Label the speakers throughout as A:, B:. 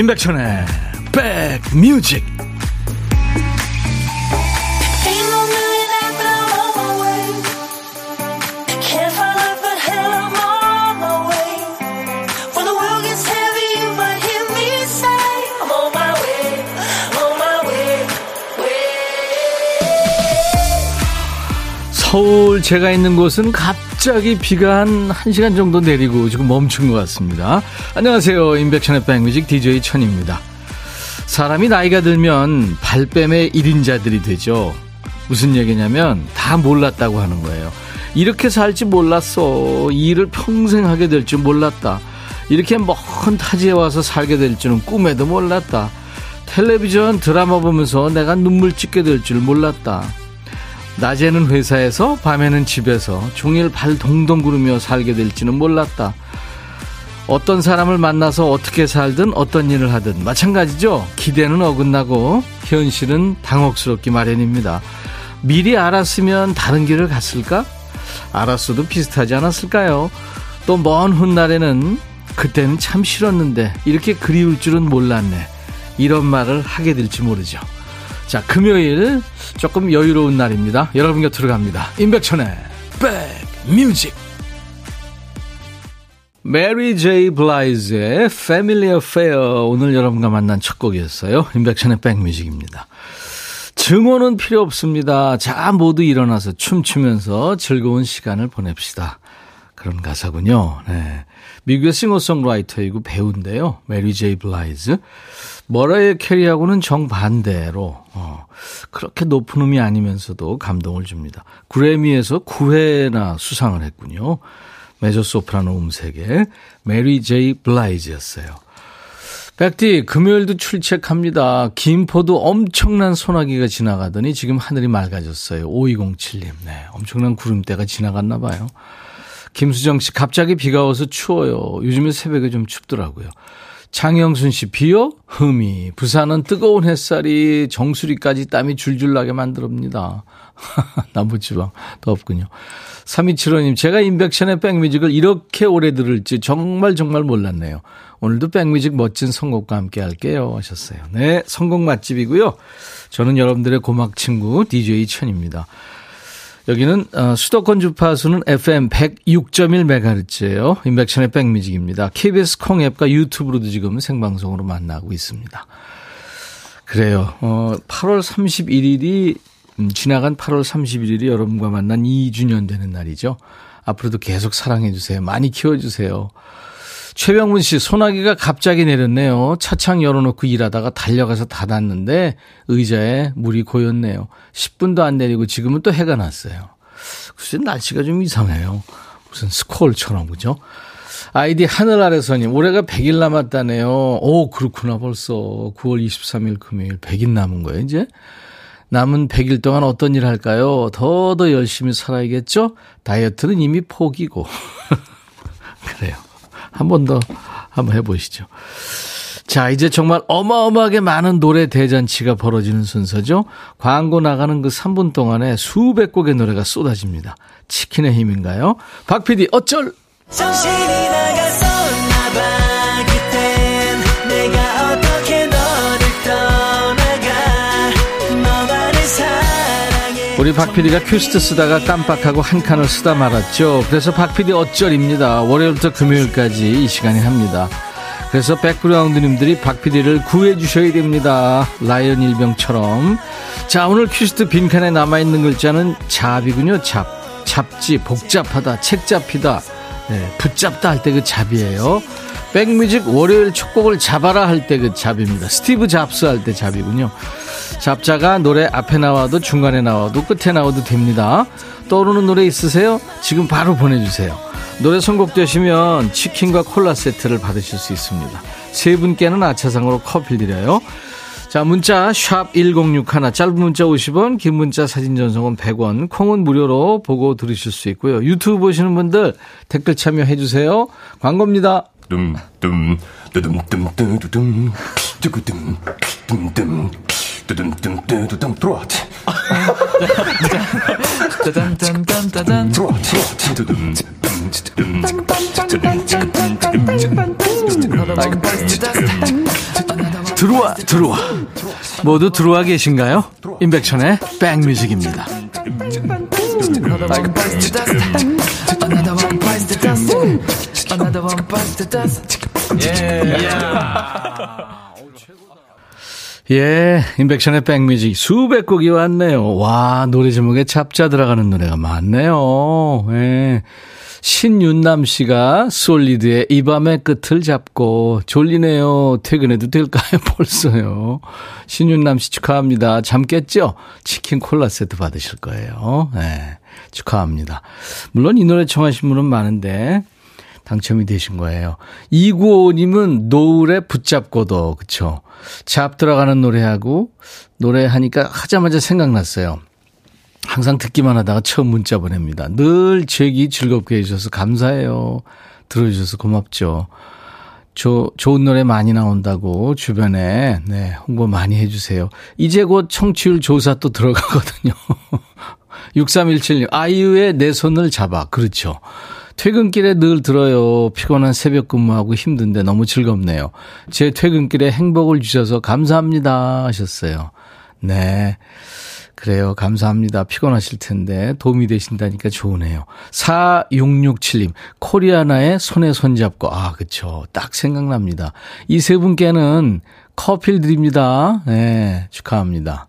A: 임백천의 백뮤직. 서울 제가 있는 곳은 갑 자기 비가 한 1시간 정도 내리고 지금 멈춘 것 같습니다. 안녕하세요. 임백천의 백뮤직 DJ 천입니다. 사람이 나이가 들면 발뺌의 1인자들이 되죠. 무슨 얘기냐면 다 몰랐다고 하는 거예요. 이렇게 살지 몰랐어. 이 일을 평생 하게 될 줄 몰랐다. 이렇게 먼 타지에 와서 살게 될 줄은 꿈에도 몰랐다. 텔레비전 드라마 보면서 내가 눈물 찍게 될 줄 몰랐다. 낮에는 회사에서 밤에는 집에서 종일 발 동동 구르며 살게 될지는 몰랐다. 어떤 사람을 만나서 어떻게 살든 어떤 일을 하든 마찬가지죠. 기대는 어긋나고 현실은 당혹스럽기 마련입니다. 미리 알았으면 다른 길을 갔을까? 알았어도 비슷하지 않았을까요? 또 먼 훗날에는 그때는 참 싫었는데 이렇게 그리울 줄은 몰랐네. 이런 말을 하게 될지 모르죠. 자, 금요일 조금 여유로운 날입니다. 여러분 곁으로 갑니다. 임백천의 백뮤직 메리 제이 블라이즈의 Family Affair 오늘 여러분과 만난 첫 곡이었어요. 임백천의 백뮤직입니다. 증오는 필요 없습니다. 자, 모두 일어나서 춤추면서 즐거운 시간을 보냅시다. 그런 가사군요. 네. 미국의 싱어송라이터이고 배우인데요. 메리 제이 블라이즈. 머라이어 캐리하고는 정반대로 어, 그렇게 높은 음이 아니면서도 감동을 줍니다. 그래미에서 9회나 수상을 했군요. 메조 소프라노 음색의 메리 제이 블라이즈였어요. 백디 금요일도 출첵합니다. 김포도 엄청난 소나기가 지나가더니 지금 하늘이 맑아졌어요. 5207님. 네, 엄청난 구름대가 지나갔나 봐요. 김수정 씨 갑자기 비가 와서 추워요. 요즘에 새벽에 좀 춥더라고요. 장영순 씨, 비요? 흠이. 부산은 뜨거운 햇살이 정수리까지 땀이 줄줄 나게 만들옵니다. 남부지방 덥군요. 3275님, 제가 인백션의 백뮤직을 이렇게 오래 들을지 정말 정말 몰랐네요. 오늘도 백뮤직 멋진 선곡과 함께 할게요. 하셨어요. 네, 선곡 맛집이고요. 저는 여러분들의 고막 친구 DJ 천입니다. 여기는 어, 수도권 주파수는 FM 106.1MHz예요. 인백션의 백뮤직입니다. KBS 콩앱과 유튜브로도 지금 생방송으로 만나고 있습니다. 그래요. 어, 8월 31일이 음, 지나간 8월 31일이 여러분과 만난 2주년 되는 날이죠. 앞으로도 계속 사랑해 주세요. 많이 키워 주세요. 최병문 씨, 소나기가 갑자기 내렸네요. 차창 열어놓고 일하다가 달려가서 닫았는데 의자에 물이 고였네요. 10분도 안 내리고 지금은 또 해가 났어요. 글쎄, 날씨가 좀 이상해요. 무슨 스콜처럼, 그죠? 아이디 하늘 아래서님, 올해가 100일 남았다네요. 오, 그렇구나, 벌써. 9월 23일 금요일 100일 남은 거예요, 이제? 남은 100일 동안 어떤 일 할까요? 더 더 열심히 살아야겠죠? 다이어트는 이미 포기고. 그래요. 한 번 더 한번 해보시죠. 자, 이제 정말 어마어마하게 많은 노래 대잔치가 벌어지는 순서죠. 광고 나가는 그 3분 동안에 수백 곡의 노래가 쏟아집니다. 치킨의 힘인가요? 박 PD, 어쩔! 정신이 나갔었 우리 박 PD가 큐시트 쓰다가 깜빡하고 한 칸을 쓰다 말았죠. 그래서 박 PD 어쩔입니다. 월요일부터 금요일까지 이 시간에 합니다. 그래서 백그라운드님들이 박 PD를 구해 주셔야 됩니다. 라이언 일병처럼. 자, 오늘 큐시트 빈칸에 남아있는 글자는 잡이군요. 잡. 잡지, 복잡하다, 책 잡히다, 네, 붙잡다 할 때 그 잡이에요. 백뮤직 월요일 첫 곡을 잡아라 할 때 그 잡입니다. 스티브 잡스 할 때 잡이군요. 잡자가 노래 앞에 나와도 중간에 나와도 끝에 나와도 됩니다. 떠오르는 노래 있으세요? 지금 바로 보내주세요. 노래 선곡되시면 치킨과 콜라 세트를 받으실 수 있습니다. 세 분께는 아차상으로 커피 드려요. 자, 문자 1061, 짧은 문자 50원, 긴 문자 사진 전송은 100원, 콩은 무료로 보고 들으실 수 있고요. 유튜브 보시는 분들 댓글 참여해 주세요. 광고입니다. dumdum, 두둠둠뚜두둠, 두구둠, 둠둠, 두둠둠 뚜두둠, 들어와. 들어와, 두둠, 두둠, 두둠, 두둠, 들어와 들어와 모두 들어와 계신가요? 임백천의 백뮤직입니다 예, 임백천의 백뮤직 수백 곡이 왔네요. 와, 노래 제목에 잡자 들어가는 노래가 많네요. 예. 신윤남 씨가 솔리드의 이 밤의 끝을 잡고 졸리네요. 퇴근해도 될까요? 벌써요. 신윤남 씨 축하합니다. 잠 깼죠? 치킨 콜라 세트 받으실 거예요. 네. 축하합니다. 물론 이 노래 청하신 분은 많은데 당첨이 되신 거예요. 이구호님은 노을에 붙잡고도 그쵸? 잡 들어가는 노래하고 노래하니까 하자마자 생각났어요. 항상 듣기만 하다가 처음 문자 보냅니다. 늘 제기 즐겁게 해주셔서 감사해요. 들어주셔서 고맙죠. 조, 좋은 노래 많이 나온다고 주변에 네, 홍보 많이 해주세요. 이제 곧 청취율 조사 또 들어가거든요. 6317님, 아이유의 내 손을 잡아. 그렇죠. 퇴근길에 늘 들어요. 피곤한 새벽 근무하고 힘든데 너무 즐겁네요. 제 퇴근길에 행복을 주셔서 감사합니다. 하셨어요. 네. 그래요. 감사합니다. 피곤하실 텐데 도움이 되신다니까 좋으네요. 4667님, 코리아나의 손에 손잡고. 아, 그쵸. 딱 생각납니다. 이 세 분께는 커피를 드립니다. 네, 축하합니다.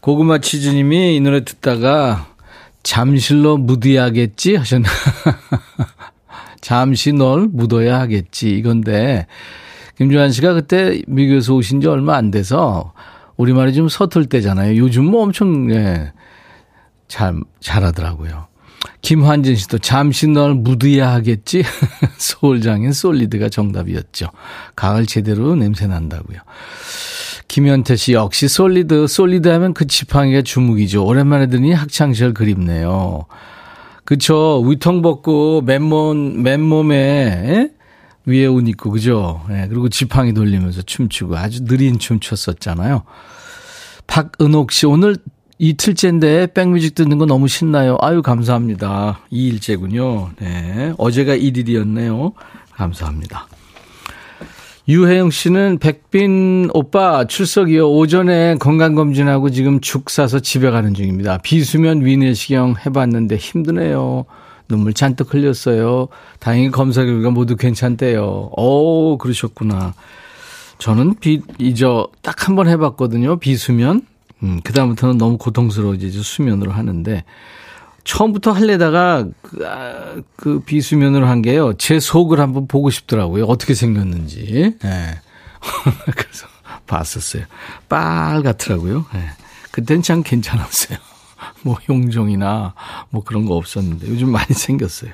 A: 고구마 치즈님이 이 노래 듣다가 잠실로 묻어야겠지 하셨나. 잠시 널 묻어야 하겠지. 이건데, 김주환 씨가 그때 미국에서 오신 지 얼마 안 돼서 우리말이 좀 서툴 때잖아요. 요즘 뭐 엄청, 예, 잘, 잘하더라고요. 김환진 씨도 잠시 널 묻어야 하겠지? 소울장인 솔리드가 정답이었죠. 가을 제대로 냄새 난다고요. 김현태 씨 역시 솔리드. 솔리드 하면 그 지팡이가 주무기죠. 오랜만에 들으니 학창시절 그립네요. 그쵸. 위통 벗고 맨몸, 맨몸에, 예? 위에 옷 입고 그죠? 예, 그리고 지팡이 돌리면서 춤추고 아주 느린 춤 췄었잖아요. 박은옥 씨 오늘 이틀째인데 백뮤직 듣는 거 너무 신나요. 아유 감사합니다. 2일째군요. 네. 어제가 1일이었네요. 감사합니다. 유혜영 씨는 백빈 오빠 출석이요. 오전에 건강검진하고 지금 죽 사서 집에 가는 중입니다. 비수면 위내시경 해봤는데 힘드네요. 눈물 잔뜩 흘렸어요. 다행히 검사 결과 모두 괜찮대요. 오, 그러셨구나. 저는 비, 이저 딱 한 번 해봤거든요. 비수면. 음, 그다음부터는 너무 고통스러워지죠. 수면으로 하는데. 처음부터 할래다가 그, 아, 그 비수면으로 한 게요. 제 속을 한번 보고 싶더라고요. 어떻게 생겼는지. 예. 네. 그래서 봤었어요. 빨갛더라고요. 예. 네. 그땐 참 괜찮았어요. 뭐 용종이나 뭐 그런 거 없었는데 요즘 많이 생겼어요.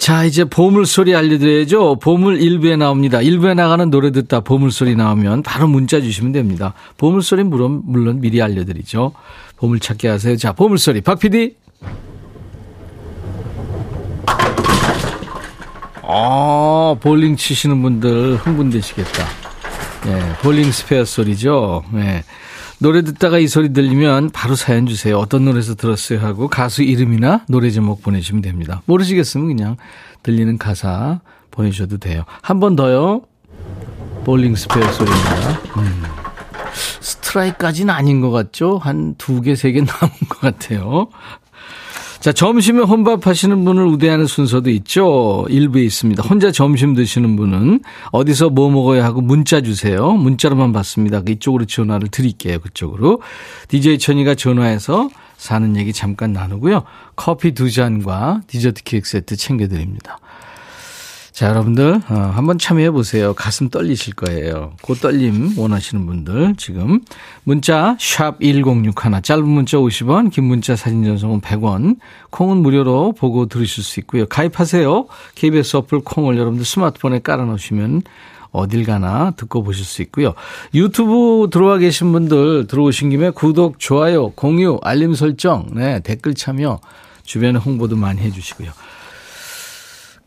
A: 자, 이제 보물소리 알려드려야죠. 보물 1부에 나옵니다. 1부에 나가는 노래 듣다 보물소리 나오면 바로 문자 주시면 됩니다. 보물소리 물론, 물론 미리 알려드리죠. 보물찾기 하세요. 자, 보물소리. 박 PD. 아, 볼링 치시는 분들 흥분되시겠다. 네, 볼링 스페어 소리죠. 네. 노래 듣다가 이 소리 들리면 바로 사연 주세요. 어떤 노래에서 들었어요 하고 가수 이름이나 노래 제목 보내주시면 됩니다. 모르시겠으면 그냥 들리는 가사 보내주셔도 돼요. 한 번 더요. 볼링 스페어 소리입니다. 음. 스트라이크까지는 아닌 것 같죠? 한 두 개, 세 개 남은 것 같아요. 자, 점심에 혼밥 하시는 분을 우대하는 순서도 있죠. 일부에 있습니다. 혼자 점심 드시는 분은 어디서 뭐 먹어야 하고 문자 주세요. 문자로만 받습니다. 이쪽으로 전화를 드릴게요. 그쪽으로. DJ 천이가 전화해서 사는 얘기 잠깐 나누고요. 커피 두 잔과 디저트 케이크 세트 챙겨드립니다. 자, 여러분들, 어, 한번 참여해 보세요. 가슴 떨리실 거예요. 그 떨림 원하시는 분들, 지금. 문자, 샵 1061, 짧은 문자 50원, 긴 문자 사진 전송은 100원, 콩은 무료로 보고 들으실 수 있고요. 가입하세요. KBS 어플 콩을 여러분들 스마트폰에 깔아 놓으시면 어딜 가나 듣고 보실 수 있고요. 유튜브 들어와 계신 분들 들어오신 김에 구독, 좋아요, 공유, 알림 설정, 네, 댓글 참여, 주변에 홍보도 많이 해 주시고요.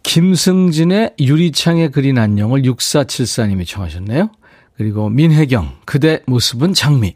A: 김승진의 유리창에 그린 안녕을 6474님이 청하셨네요. 그리고 민혜경, 그대 모습은 장미.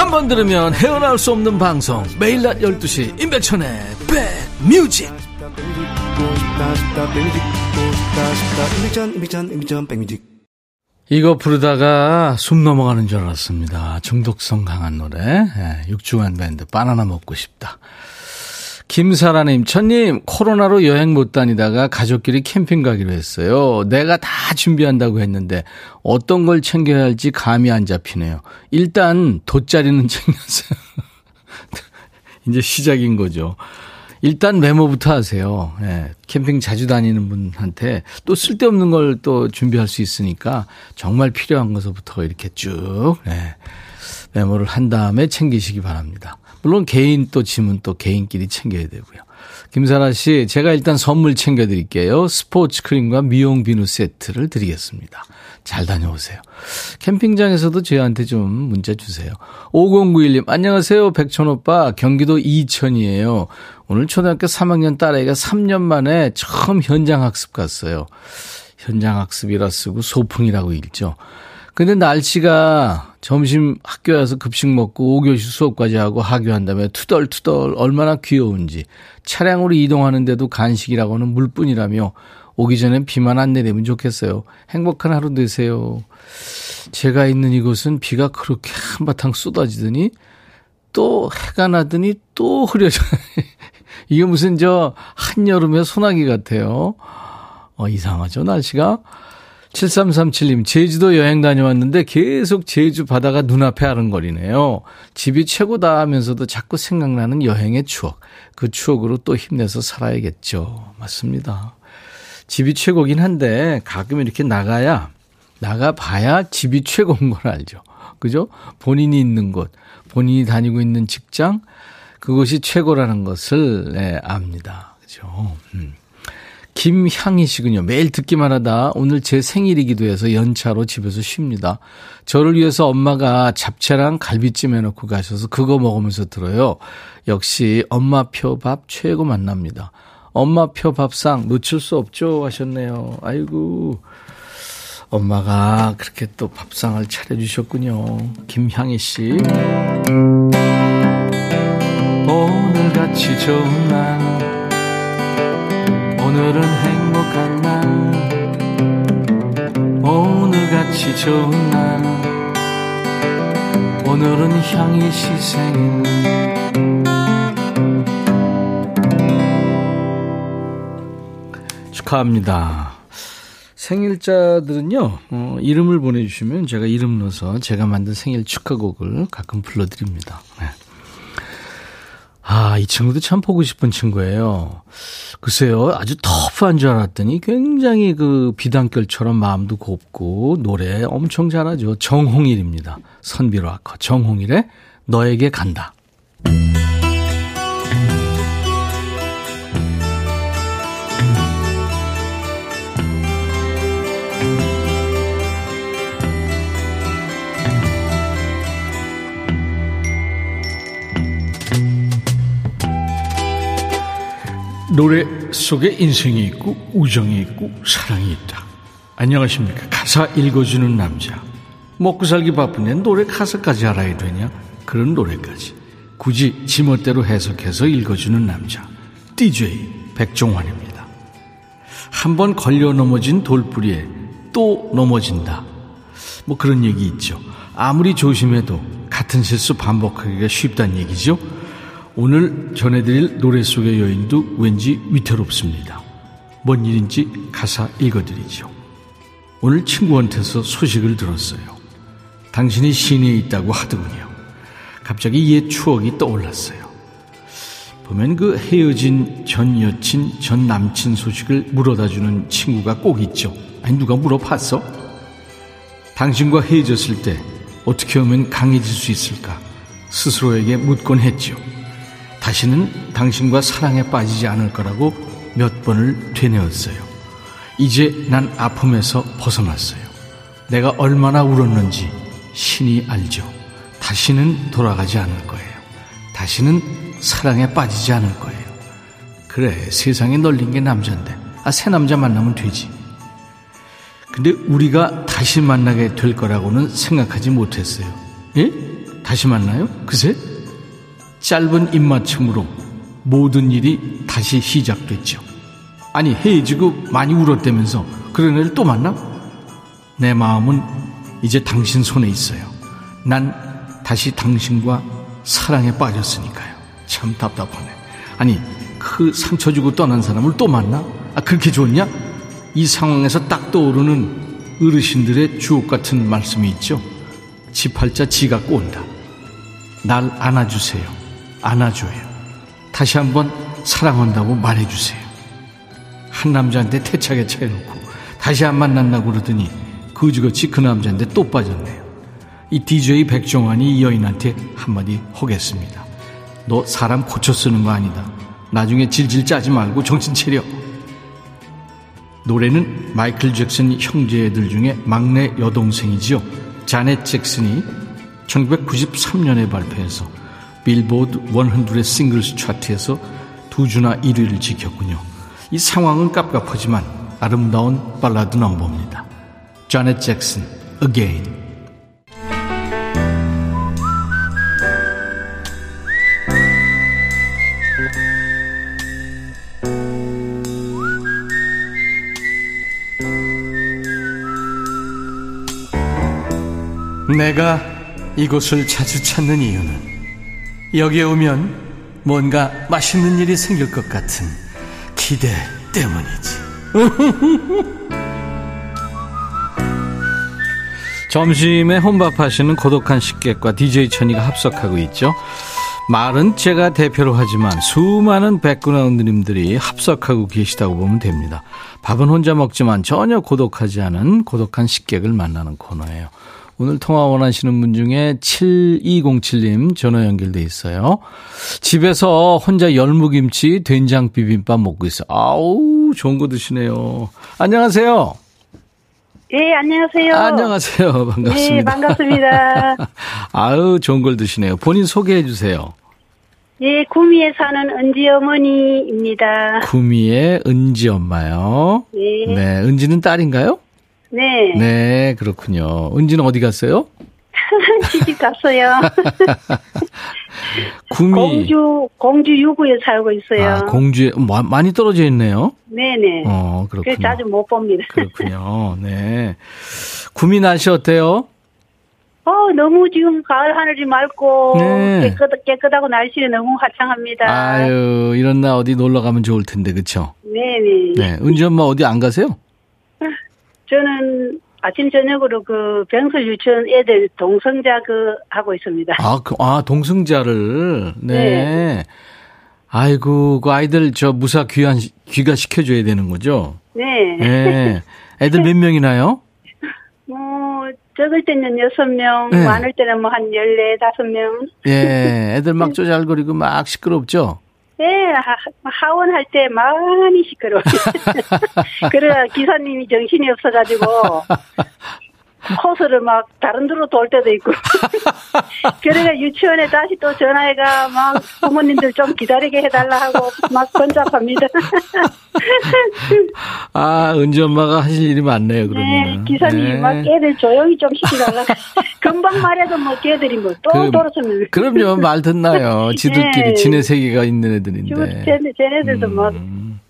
A: 한 번 들으면 헤어나올 수 없는 방송 매일 낮 12시 임백천의 백뮤직 이거 부르다가 숨 넘어가는 줄 알았습니다. 중독성 강한 노래 예, 육중한 밴드 바나나 먹고 싶다. 김사라님, 천님, 코로나로 여행 못 다니다가 가족끼리 캠핑 가기로 했어요. 내가 다 준비한다고 했는데 어떤 걸 챙겨야 할지 감이 안 잡히네요. 일단 돗자리는 챙겼어요. 이제 시작인 거죠. 일단 메모부터 하세요. 예, 캠핑 자주 다니는 분한테 또 쓸데없는 걸 또 준비할 수 있으니까 정말 필요한 것부터 이렇게 쭉 예, 메모를 한 다음에 챙기시기 바랍니다. 물론 개인 또 짐은 또 개인끼리 챙겨야 되고요. 김사라 씨, 제가 일단 선물 챙겨드릴게요. 스포츠 크림과 미용 비누 세트를 드리겠습니다. 잘 다녀오세요. 캠핑장에서도 저희한테 좀 문자 주세요. 5091님, 안녕하세요. 백천 오빠. 경기도 이천이에요. 오늘 초등학교 3학년 딸아이가 3년 만에 처음 현장학습 갔어요. 현장학습이라 쓰고 소풍이라고 읽죠. 근데 날씨가 점심 학교 와서 급식 먹고 5교시 수업까지 하고 하교한 다음에 투덜투덜 얼마나 귀여운지 차량으로 이동하는데도 간식이라고는 물뿐이라며 오기 전엔 비만 안 내리면 좋겠어요. 행복한 하루 되세요. 제가 있는 이곳은 비가 그렇게 한바탕 쏟아지더니 또 해가 나더니 또 흐려져요. 이게 무슨 저 한여름의 소나기 같아요. 어, 이상하죠, 날씨가? 7337님, 제주도 여행 다녀왔는데 계속 제주 바다가 눈앞에 아른거리네요. 집이 최고다 하면서도 자꾸 생각나는 여행의 추억. 그 추억으로 또 힘내서 살아야겠죠. 맞습니다. 집이 최고긴 한데 가끔 이렇게 나가야, 나가봐야 집이 최고인 걸 알죠. 그죠? 본인이 있는 곳, 본인이 다니고 있는 직장, 그것이 최고라는 것을 네, 압니다. 그죠? 음. 김향희 씨군요. 매일 듣기만 하다 오늘 제 생일이기도 해서 연차로 집에서 쉽니다. 저를 위해서 엄마가 잡채랑 갈비찜 해놓고 가셔서 그거 먹으면서 들어요. 역시 엄마표 밥 최고 만납니다. 엄마표 밥상 놓칠 수 없죠 하셨네요. 아이고 엄마가 그렇게 또 밥상을 차려주셨군요. 김향희 씨. 오늘같이 좋은 날 오늘은 행복한 날 오늘같이 좋은 날 오늘은 향이 시생 축하합니다. 생일자들은요, 어, 이름을 보내주시면 제가 이름 넣어서 제가 만든 생일 축하곡을 가끔 불러드립니다. 네. 아, 이 친구도 참 보고 싶은 친구예요. 글쎄요, 아주 터프한 줄 알았더니 굉장히 그 비단결처럼 마음도 곱고 노래 엄청 잘하죠. 정홍일입니다. 선비로 아커 정홍일의 너에게 간다. 노래 속에 인생이 있고 우정이 있고 사랑이 있다. 안녕하십니까. 가사 읽어주는 남자. 먹고 살기 바쁜데 노래 가사까지 알아야 되냐? 그런 노래까지. 굳이 지멋대로 해석해서 읽어주는 남자. DJ 백종환입니다. 한 번 걸려 넘어진 돌뿌리에 또 넘어진다. 뭐 그런 얘기 있죠. 아무리 조심해도 같은 실수 반복하기가 쉽다는 얘기죠. 오늘 전해드릴 노래 속의 여인도 왠지 위태롭습니다. 뭔 일인지 가사 읽어드리죠. 오늘 친구한테서 소식을 들었어요. 당신이 시내에 있다고 하더군요. 갑자기 옛 추억이 떠올랐어요. 보면 그 헤어진 전 여친, 전 남친 소식을 물어다주는 친구가 꼭 있죠. 아니, 누가 물어봤어? 당신과 헤어졌을 때 어떻게 하면 강해질 수 있을까? 스스로에게 묻곤 했죠. 다시는 당신과 사랑에 빠지지 않을 거라고 몇 번을 되뇌었어요. 이제 난 아픔에서 벗어났어요. 내가 얼마나 울었는지 신이 알죠. 다시는 돌아가지 않을 거예요. 다시는 사랑에 빠지지 않을 거예요. 그래, 세상에 널린 게 남잔데. 아, 새 남자 만나면 되지. 근데 우리가 다시 만나게 될 거라고는 생각하지 못했어요. 예? 다시 만나요? 그새? 짧은 입맞춤으로 모든 일이 다시 시작됐죠. 아니, 헤어지고 많이 울었다면서 그런 애를 또 만나? 내 마음은 이제 당신 손에 있어요. 난 다시 당신과 사랑에 빠졌으니까요. 참 답답하네. 아니, 그 상처 주고 떠난 사람을 또 만나? 아, 그렇게 좋냐? 이 상황에서 딱 떠오르는 어르신들의 주옥 같은 말씀이 있죠. 지팔자 지가 꼰다. 날 안아주세요. 안아줘요. 다시 한번 사랑한다고 말해주세요. 한 남자한테 태착에 차여놓고 다시 안 만난다고 그러더니 거지같이 그 남자인데 또 빠졌네요. 이 DJ 백종환이 이 여인한테 한마디 하겠습니다. 너 사람 고쳐 쓰는 거 아니다. 나중에 질질 짜지 말고 정신 차려. 노래는 마이클 잭슨 형제들 중에 막내 여동생이지요. 자넷 잭슨이 1993년에 발표해서 빌보드 100 singles 차트에서 두 주나 1위를 지켰군요. 이 상황은 깝깝하지만 아름다운 발라드 넘버입니다. 자넷 잭슨, Again. 내가 이곳을 자주 찾는 이유는 여기에 오면 뭔가 맛있는 일이 생길 것 같은 기대 때문이지. 점심에 혼밥하시는 고독한 식객과 DJ 천이가 합석하고 있죠. 말은 제가 대표로 하지만 수많은 백그라운드님들이 합석하고 계시다고 보면 됩니다. 밥은 혼자 먹지만 전혀 고독하지 않은 고독한 식객을 만나는 코너예요. 오늘 통화 원하시는 분 중에 7207님 전화 연결돼 있어요. 집에서 혼자 열무김치 된장 비빔밥 먹고 있어. 아우, 좋은 거 드시네요. 안녕하세요.
B: 예, 안녕하세요.
A: 안녕하세요. 반갑습니다.
B: 네, 반갑습니다.
A: 아유, 좋은 걸 드시네요. 본인 소개해 주세요.
B: 예, 구미에 사는 은지 어머니입니다.
A: 구미의 은지 엄마요.
B: 네.
A: 네, 은지는 딸인가요?
B: 네.
A: 네, 그렇군요. 은지는 어디 갔어요?
B: 시집 갔어요.
A: 구미.
B: 공주, 공주 유구에 살고 있어요.
A: 아, 공주에, 마- 많이 떨어져 있네요.
B: 네네.
A: 어, 그렇군요.
B: 자주 못 봅니다.
A: 그렇군요. 네. 구미 날씨 어때요?
B: 어, 너무 지금 가을 하늘이 맑고,
A: 네.
B: 깨끗, 깨끗하고 날씨는 너무 화창합니다.
A: 아유, 이런 날 어디 놀러 가면 좋을 텐데, 그쵸?
B: 네네.
A: 네. 은지 엄마 어디 안 가세요?
B: 저는 아침, 저녁으로 그 병설 유치원 애들 동성자 그 하고 있습니다.
A: 아, 그, 아, 동승자를. 네.
B: 네.
A: 아이고, 그 아이들 저 무사 귀환, 귀가 시켜줘야 되는 거죠?
B: 네.
A: 네. 애들 몇 명이나요?
B: 뭐, 적을 때는 여섯 명,
A: 네.
B: 많을 때는 뭐 한 열네, 다섯 명.
A: 예, 애들 막 쪼잘거리고 막 시끄럽죠?
B: 네, 하, 하원 할 때 많이 시끄러워요. 그래, 기사님이 정신이 없어가지고, 코스를 막 다른 데로 돌 때도 있고. 그래가 유치원에 다시 또 전화해가 막 부모님들 좀 기다리게 해달라 하고 막 번잡합니다.
A: 아, 은지 엄마가 하실 일이 많네요,
B: 네,
A: 그러면.
B: 기사님이 막 애들 조용히 좀 시키달라. 금방 말해도 뭐 걔들이 뭐또
A: 그-
B: 돌아서면.
A: 그럼요, 말 듣나요. 지들끼리
B: 네.
A: 지네 세계가 있는 애들인데.
B: 쟤네, 쟤네들도 뭐
A: 음.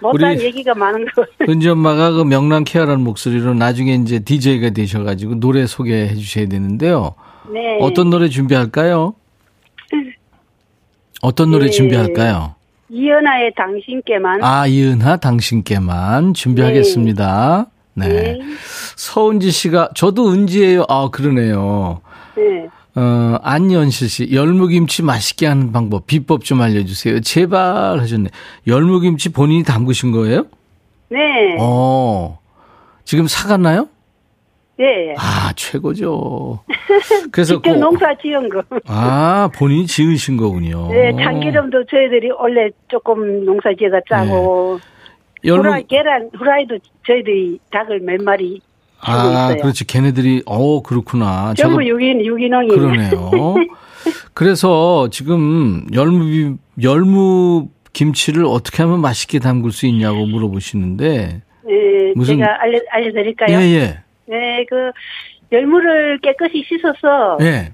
B: 못한 얘기가 많은 거.
A: 은지 엄마가 그 명랑 케어라는 목소리로 나중에 이제 DJ가 되셔가지고 노래 소개해 주셔야 되는데요.
B: 네.
A: 어떤 노래 준비할까요? 어떤 노래
B: 네.
A: 준비할까요?
B: 이연아의 당신께만.
A: 아, 이은하 당신께만 준비하겠습니다. 네.
B: 네.
A: 서은지 씨가 저도 은지예요. 아, 그러네요.
B: 네.
A: 어, 안연실 씨, 열무김치 맛있게 하는 방법, 비법 좀 알려주세요. 제발 하셨네. 열무김치 본인이 담그신 거예요?
B: 네.
A: 어, 지금 사갔나요?
B: 예.
A: 아, 최고죠. 그래서
B: 직접
A: 그-
B: 농사 지은 거.
A: 아, 본인이 지으신 거군요.
B: 네, 참기름도 저희들이 원래 조금 농사 지어가 짜고,
A: 열무,
B: 후라이, 계란, 후라이도 저희들이 닭을 몇 마리
A: 아,
B: 있어요.
A: 그렇지. 걔네들이, 어, 그렇구나.
B: 전부 유기, 유기농이.
A: 그러네요. 그래서 지금 열무, 열무 김치를 어떻게 하면 맛있게 담글 수 있냐고 물어보시는데.
B: 네,
A: 무슨-
B: 제가 알려, 알려드릴까요?
A: 예, 예.
B: 네, 그, 열무를 깨끗이 씻어서,
A: 예.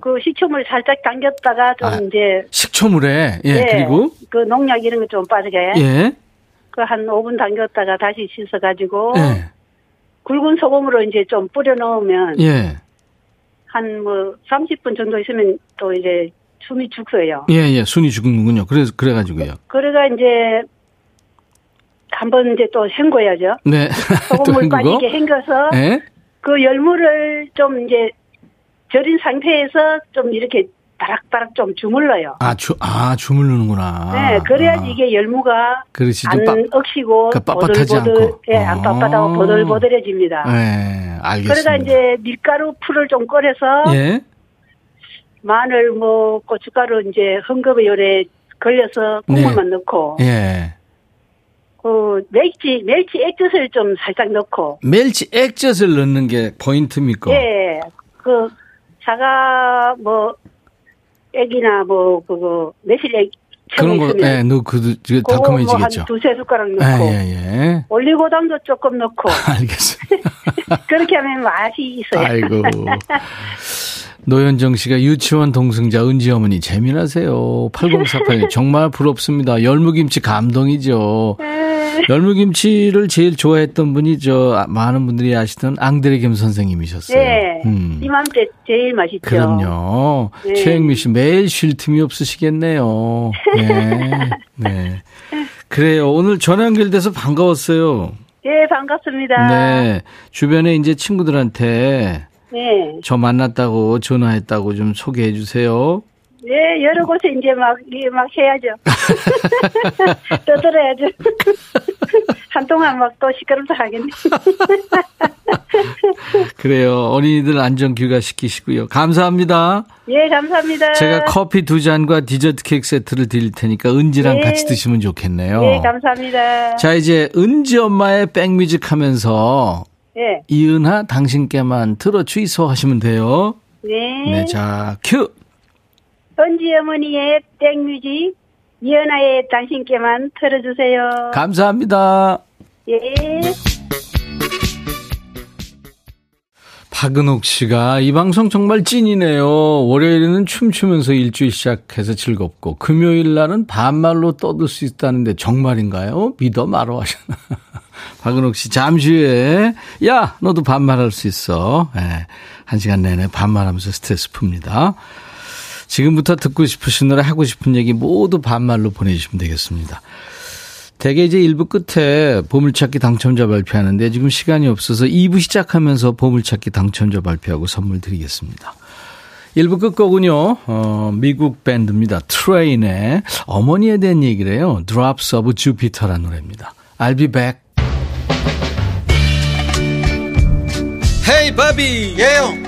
B: 그 식초물 살짝 당겼다가 좀
A: 아,
B: 이제,
A: 식초물에, 예,
B: 네,
A: 그리고,
B: 그 농약 이런 거 좀 빠지게,
A: 예,
B: 그 한 5분 당겼다가 다시 씻어 가지고,
A: 예,
B: 굵은 소금으로 이제 좀 뿌려 넣으면,
A: 예,
B: 한 뭐 30분 정도 있으면 또 이제 숨이 죽어요.
A: 예, 예, 순이 죽는군요. 그래서, 그래 가지고요.
B: 그래가 이제 한번 이제 또 헹궈야죠.
A: 네. 또
B: 소금물. 빠지게 헹궈서
A: 예?
B: 그 열무를 좀 이제 절인 상태에서 좀 이렇게 바락바락 좀 주물러요.
A: 아, 주, 아, 주물르는구나.
B: 네, 그래야지
A: 아,
B: 이게 열무가
A: 그렇지. 안좀 빠,
B: 억시고
A: 그 빳빳하지
B: 보들보들,
A: 않고.
B: 예, 안
A: 아.
B: 빳빳하고 보들보들해집니다.
A: 예, 알겠습니다.
B: 그러다 이제 밀가루 풀을 좀 끓여서
A: 예?
B: 마늘 뭐 고춧가루 이제 헝겊에 요래 걸려서 국물만 넣고
A: 예.
B: 그 멸치 멸치 액젓을 좀 살짝 넣고
A: 멸치 액젓을 넣는 게 포인트입니까?
B: 예 그 사과 뭐 액이나 뭐 그거 매실액
A: 그런 거, 예, 넣고, 그,
B: 뭐한
A: 달콤해지겠죠.
B: 두세 숟가락
A: 예,
B: 넣고
A: 예, 예.
B: 올리고당도 조금 넣고
A: 알겠습니다.
B: 그렇게 하면 맛이 있어요.
A: 아이고. 노현정 씨가 유치원 동승자 은지 어머니 재미나세요. 8048 정말 부럽습니다. 열무김치 감동이죠.
B: 네.
A: 열무김치를 제일 좋아했던 분이 저 아, 많은 분들이 아시던 앙드레 김 선생님이셨어요.
B: 네,
A: 음.
B: 이맘때 제일 맛있죠.
A: 그럼요.
B: 네.
A: 최영미 씨 매일 쉴 틈이 없으시겠네요. 네. 네. 그래요. 오늘 전화 연결돼서 반가웠어요.
B: 예, 반갑습니다.
A: 네. 주변에 이제 친구들한테
B: 네.
A: 저 만났다고 전화했다고 좀 소개해 주세요.
B: 예, 여러 곳에 이제 막, 막 해야죠. 떠들어야죠. 한동안 막 또 시끄럽다 하겠네.
A: 그래요. 어린이들 안전 귀가시키시고요. 감사합니다.
B: 예, 감사합니다.
A: 제가 커피 두 잔과 디저트 케이크 세트를 드릴 테니까 은지랑
B: 네.
A: 같이 드시면 좋겠네요.
B: 예, 감사합니다.
A: 자, 이제 은지 엄마의 백뮤직 하면서
B: 예,
A: 이은하 당신께만 틀어 주이소 하시면 돼요.
B: 네.
A: 네, 자, 큐!
B: 은지 어머니의 백뮤직, 이연아의 당신께만 틀어주세요.
A: 감사합니다.
B: 예.
A: 박은옥 씨가 이 방송 정말 찐이네요. 월요일에는 춤추면서 일주일 시작해서 즐겁고 금요일 날은 반말로 떠들 수 있다는데 정말인가요? 믿어 말어 하셨나. 박은옥 씨 잠시 후에 야 너도 반말할 수 있어. 예, 한 시간 내내 반말하면서 스트레스 풉니다. 지금부터 듣고 싶으신 노래 하고 싶은 얘기 모두 반말로 보내주시면 되겠습니다. 대개 이제 1부 끝에 보물찾기 당첨자 발표하는데 지금 시간이 없어서 2부 시작하면서 보물찾기 당첨자 발표하고 선물 드리겠습니다. 1부 끝곡은요, 어, 미국 밴드입니다. 트레인의 어머니에 대한 얘기래요. Drops of Jupiter라는 노래입니다. I'll be back.
C: 헤이 바비
D: 예영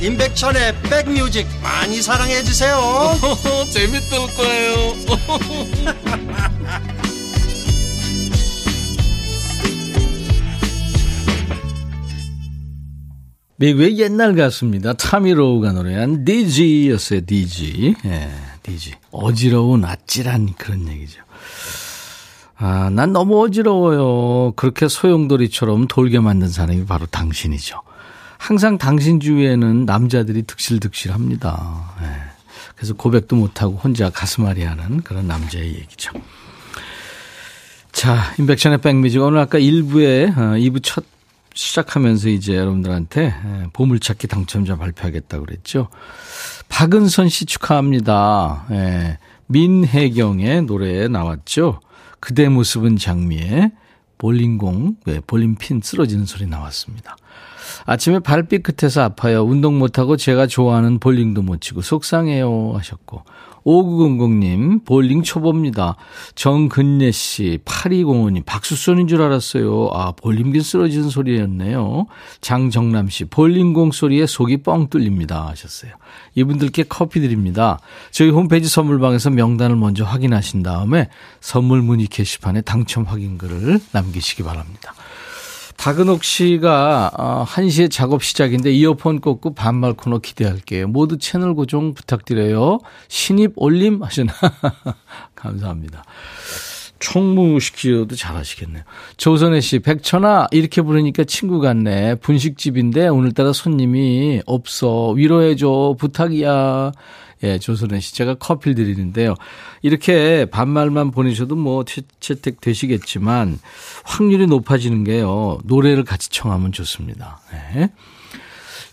D: 임백천의 백뮤직 많이 사랑해 주세요
C: 재밌을 거예요
A: 미국의 옛날 가수입니다. 타미로우가 노래한 DG였어요, DG. 예, DG. 어지러운 아찔한 그런 얘기죠. 아, 난 너무 어지러워요. 그렇게 소용돌이처럼 돌게 만든 사람이 바로 당신이죠. 항상 당신 주위에는 남자들이 득실득실 합니다. 예. 그래서 고백도 못하고 혼자 가슴앓이 하는 그런 남자의 얘기죠. 자, 인백션의 백뮤직. 오늘 아까 1부에, 어, 2부 첫 시작하면서 이제 여러분들한테 예, 보물찾기 당첨자 발표하겠다고 그랬죠. 박은선 씨 축하합니다. 예. 민혜경의 노래에 나왔죠. 그대 모습은 장미에 볼링공, 네, 볼링핀 쓰러지는 소리 나왔습니다. 아침에 발빛 끝에서 아파요. 운동 못하고 제가 좋아하는 볼링도 못 치고 속상해요 하셨고 5900님, 볼링 초보입니다. 정근예 씨, 8205님, 박수 쏘는 줄 알았어요. 아, 볼링빈 쓰러지는 소리였네요. 장정남 씨, 볼링공 소리에 속이 뻥 뚫립니다. 하셨어요. 이분들께 커피 드립니다. 저희 홈페이지 선물방에서 명단을 먼저 확인하신 다음에 선물 문의 게시판에 당첨 확인글을 남기시기 바랍니다. 박은옥 씨가 1시에 어, 작업 시작인데 이어폰 꽂고 반말 코너 기대할게요. 모두 채널 고정 부탁드려요. 신입 올림 하시나. 감사합니다. 총무시키셔도 잘하시겠네요. 조선혜 씨, 백천아, 이렇게 부르니까 친구 같네. 분식집인데 오늘따라 손님이 없어. 위로해줘. 부탁이야. 예, 조선혜 씨. 제가 커피를 드리는데요. 이렇게 반말만 보내셔도 뭐 채택 되시겠지만 확률이 높아지는 게요. 노래를 같이 청하면 좋습니다. 네.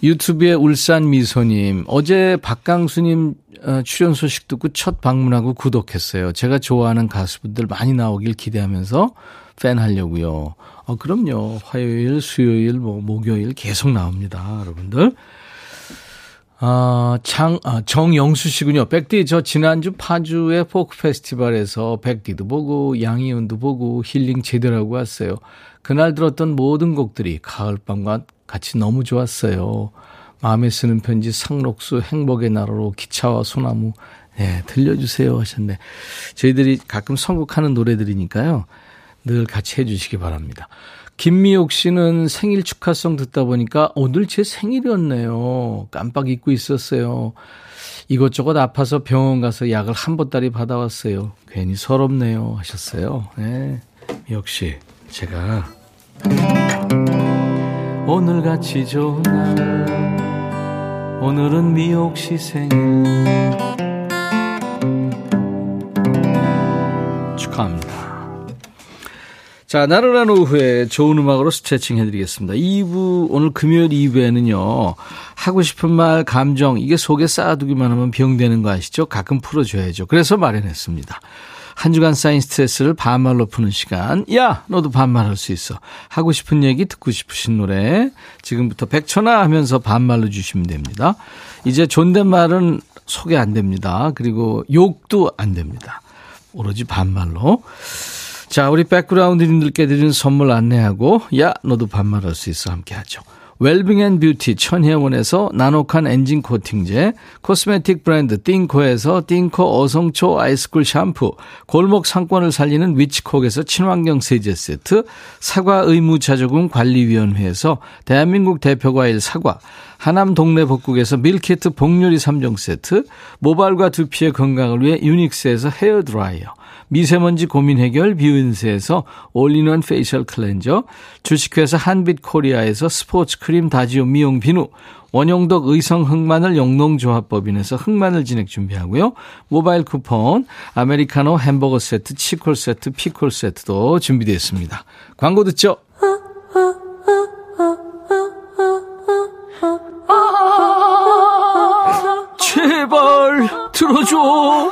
A: 유튜브에 울산 미소님, 어제 박강수님 어, 출연 소식 듣고 첫 방문하고 구독했어요. 제가 좋아하는 가수분들 많이 나오길 기대하면서 팬 하려고요. 어, 그럼요. 화요일, 수요일, 뭐, 목요일 계속 나옵니다. 여러분들. 아, 장, 아, 정영수 씨군요. 백디, 저 지난주 파주의 포크 페스티벌에서 백디도 보고, 양희은도 보고, 힐링 제대로 하고 왔어요. 그날 들었던 모든 곡들이 가을밤과 같이 너무 좋았어요. 마음에 쓰는 편지, 상록수, 행복의 나라로, 기차와 소나무, 네, 들려주세요 하셨네. 저희들이 가끔 선곡하는 노래들이니까요. 늘 같이 해주시기 바랍니다. 김미옥 씨는 생일 축하송 듣다 보니까 오늘 제 생일이었네요. 깜빡 잊고 있었어요. 이것저것 아파서 병원 가서 약을 한 보따리 받아왔어요. 괜히 서럽네요. 하셨어요. 네. 미옥 씨, 제가 오늘 같이 좋은 날 오늘은 미옥 씨 생일 축하합니다. 자, 나른한 오후에 좋은 음악으로 스트레칭 해드리겠습니다. 2부, 오늘 금요일 2부에는요, 하고 싶은 말, 감정, 이게 속에 쌓아두기만 하면 병되는 거 아시죠? 가끔 풀어줘야죠. 그래서 마련했습니다. 한 주간 쌓인 스트레스를 반말로 푸는 시간. 야, 너도 반말할 수 있어. 하고 싶은 얘기, 듣고 싶으신 노래. 지금부터 백천아 하면서 반말로 주시면 됩니다. 이제 존댓말은 소개 안 됩니다. 그리고 욕도 안 됩니다. 오로지 반말로. 자, 우리 백그라운드님들께 드리는 선물 안내하고, 야, 너도 반말할 수 있어. 함께 하죠. 웰빙 and beauty 천혜원에서 나노칸 엔진 코팅제, cosmetic 브랜드 띵코에서 띵코 어성초 아이스쿨 샴푸, 골목 상권을 살리는 위치콕에서 친환경 세제 세트, 사과 의무자조금 관리위원회에서 대한민국 대표과일 사과, 하남 동네 복국에서 밀키트 복요리 3종 세트, 모발과 두피의 건강을 위해 유닉스에서 헤어드라이어, 미세먼지 고민 해결 뷰인스에서 all-in-one facial cleanser, 주식회사 한빛코리아에서 스포츠 크림 다지오 미용 비누, 원용덕 의성 흑마늘 영농조합법인에서 흑마늘 진액 준비하고요. 모바일 쿠폰, 아메리카노 햄버거 세트, 치콜 세트, 피콜 세트도 준비되어 있습니다. 광고 듣죠? 제발 들어줘.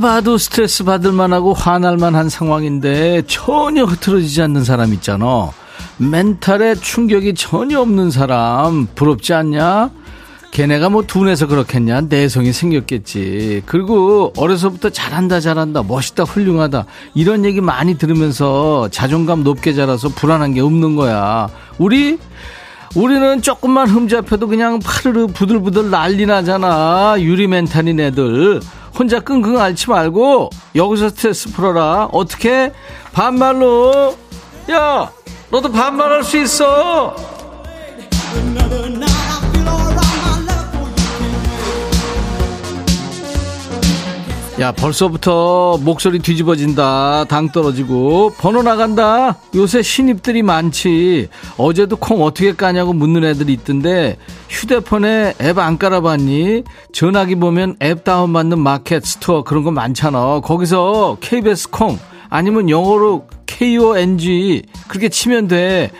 A: 봐도 스트레스 받을 만하고 화날 만한 상황인데 전혀 흐트러지지 않는 사람 있잖아. 멘탈에 충격이 전혀 없는 사람 부럽지 않냐? 걔네가 뭐 둔해서 그렇겠냐? 내성이 생겼겠지. 그리고 어려서부터 잘한다, 잘한다, 멋있다, 훌륭하다. 이런 얘기 많이 들으면서 자존감 높게 자라서 불안한 게 없는 거야. 우리 우리는 조금만 흠잡혀도 그냥 파르르 부들부들 난리 나잖아. 유리 멘탈인 애들. 혼자 끙끙 앓지 말고 여기서 스트레스 풀어라. 어떻게? 반말로. 야, 너도 반말할 수 있어. 야 벌써부터 목소리 뒤집어진다. 당 떨어지고. 번호 나간다. 요새 신입들이 많지. 어제도 콩 어떻게 까냐고 묻는 애들이 있던데 휴대폰에 앱 안 깔아봤니? 전화기 보면 앱 다운받는 마켓 스토어 그런 거 많잖아. 거기서 KBS 콩 아니면 영어로 KONG 그렇게 치면 돼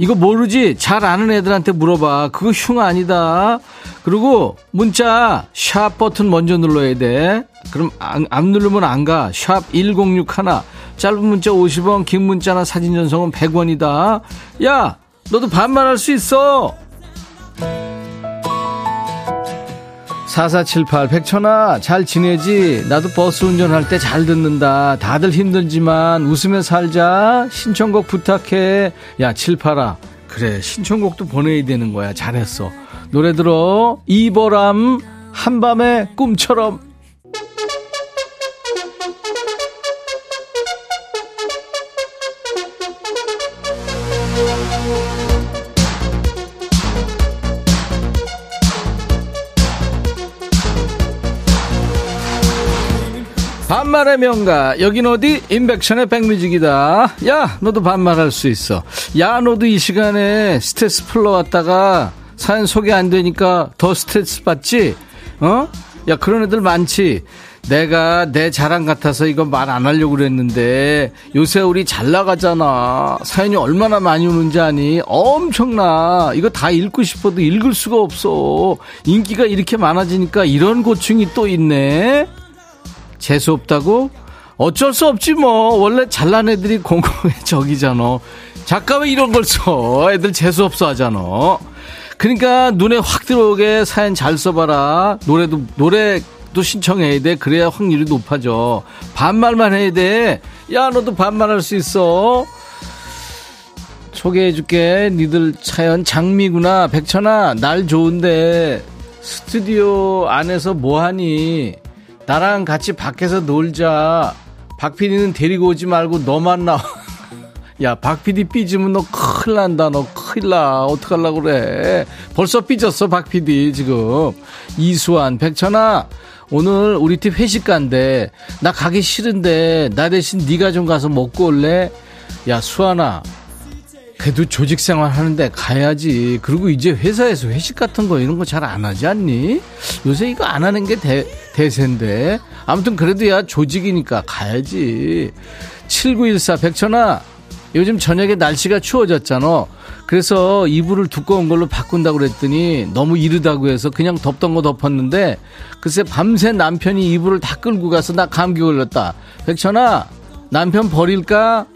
A: 이거 모르지? 잘 아는 애들한테 물어봐. 그거 흉 아니다. 그리고 문자 샵 버튼 먼저 눌러야 돼. 그럼 안, 안 누르면 안 가. 샵 1061. 짧은 문자 50원, 긴 문자나 사진 전송은 100원이다. 야, 너도 반말할 수 있어. 4478 백천아 잘 지내지? 나도 버스 운전할 때 잘 듣는다. 다들 힘들지만 웃으며 살자. 신청곡 부탁해. 야 78아 그래 신청곡도 보내야 되는 거야. 잘했어. 노래 들어 이보람 한밤의 꿈처럼 반말의 명가. 여긴 어디? 인백션의 백뮤직이다. 야 너도 반말할 수 있어. 야 너도 이 시간에 스트레스 풀러 왔다가 사연 소개 안 되니까 더 스트레스 받지? 어? 야 그런 애들 많지. 내가 내 자랑 같아서 이거 말 안 하려고 그랬는데 요새 우리 잘 나가잖아. 사연이 얼마나 많이 오는지 아니? 엄청나. 이거 다 읽고 싶어도 읽을 수가 없어. 인기가 이렇게 많아지니까 이런 고충이 또 있네 재수 없다고? 어쩔 수 없지 뭐. 원래 잘난 애들이 공공의 적이잖아. 작가 왜 이런 걸 써? 애들 재수 없어 하잖아. 그러니까 눈에 확 들어오게 사연 잘 써봐라. 노래도 노래도 신청해야 돼. 그래야 확률이 높아져. 반말만 해야 돼. 야 너도 반말할 수 있어. 소개해줄게. 니들 사연 장미구나. 백천아 날 좋은데 스튜디오 안에서 뭐하니? 나랑 같이 밖에서 놀자. 박 PD는 데리고 오지 말고 너만 나와. 야, 박 PD 삐지면 너 큰일 난다. 너 큰일 나. 어떡하려고 그래. 벌써 삐졌어, 박 PD 지금. 이수환, 백천아. 오늘 우리 팀 회식 간대. 나 가기 싫은데 나 대신 네가 좀 가서 먹고 올래? 야, 수환아. 그래도 조직 생활 하는데 가야지. 그리고 이제 회사에서 회식 같은 거 이런 거 잘 안 하지 않니? 요새 이거 안 하는 게 대, 대세인데. 아무튼 그래도 야 조직이니까 가야지. 7914 백천아. 요즘 저녁에 날씨가 추워졌잖아. 그래서 이불을 두꺼운 걸로 바꾼다고 그랬더니 너무 이르다고 해서 그냥 덮던 거 덮었는데 글쎄 밤새 남편이 이불을 다 끌고 가서 나 감기 걸렸다. 백천아, 남편 버릴까?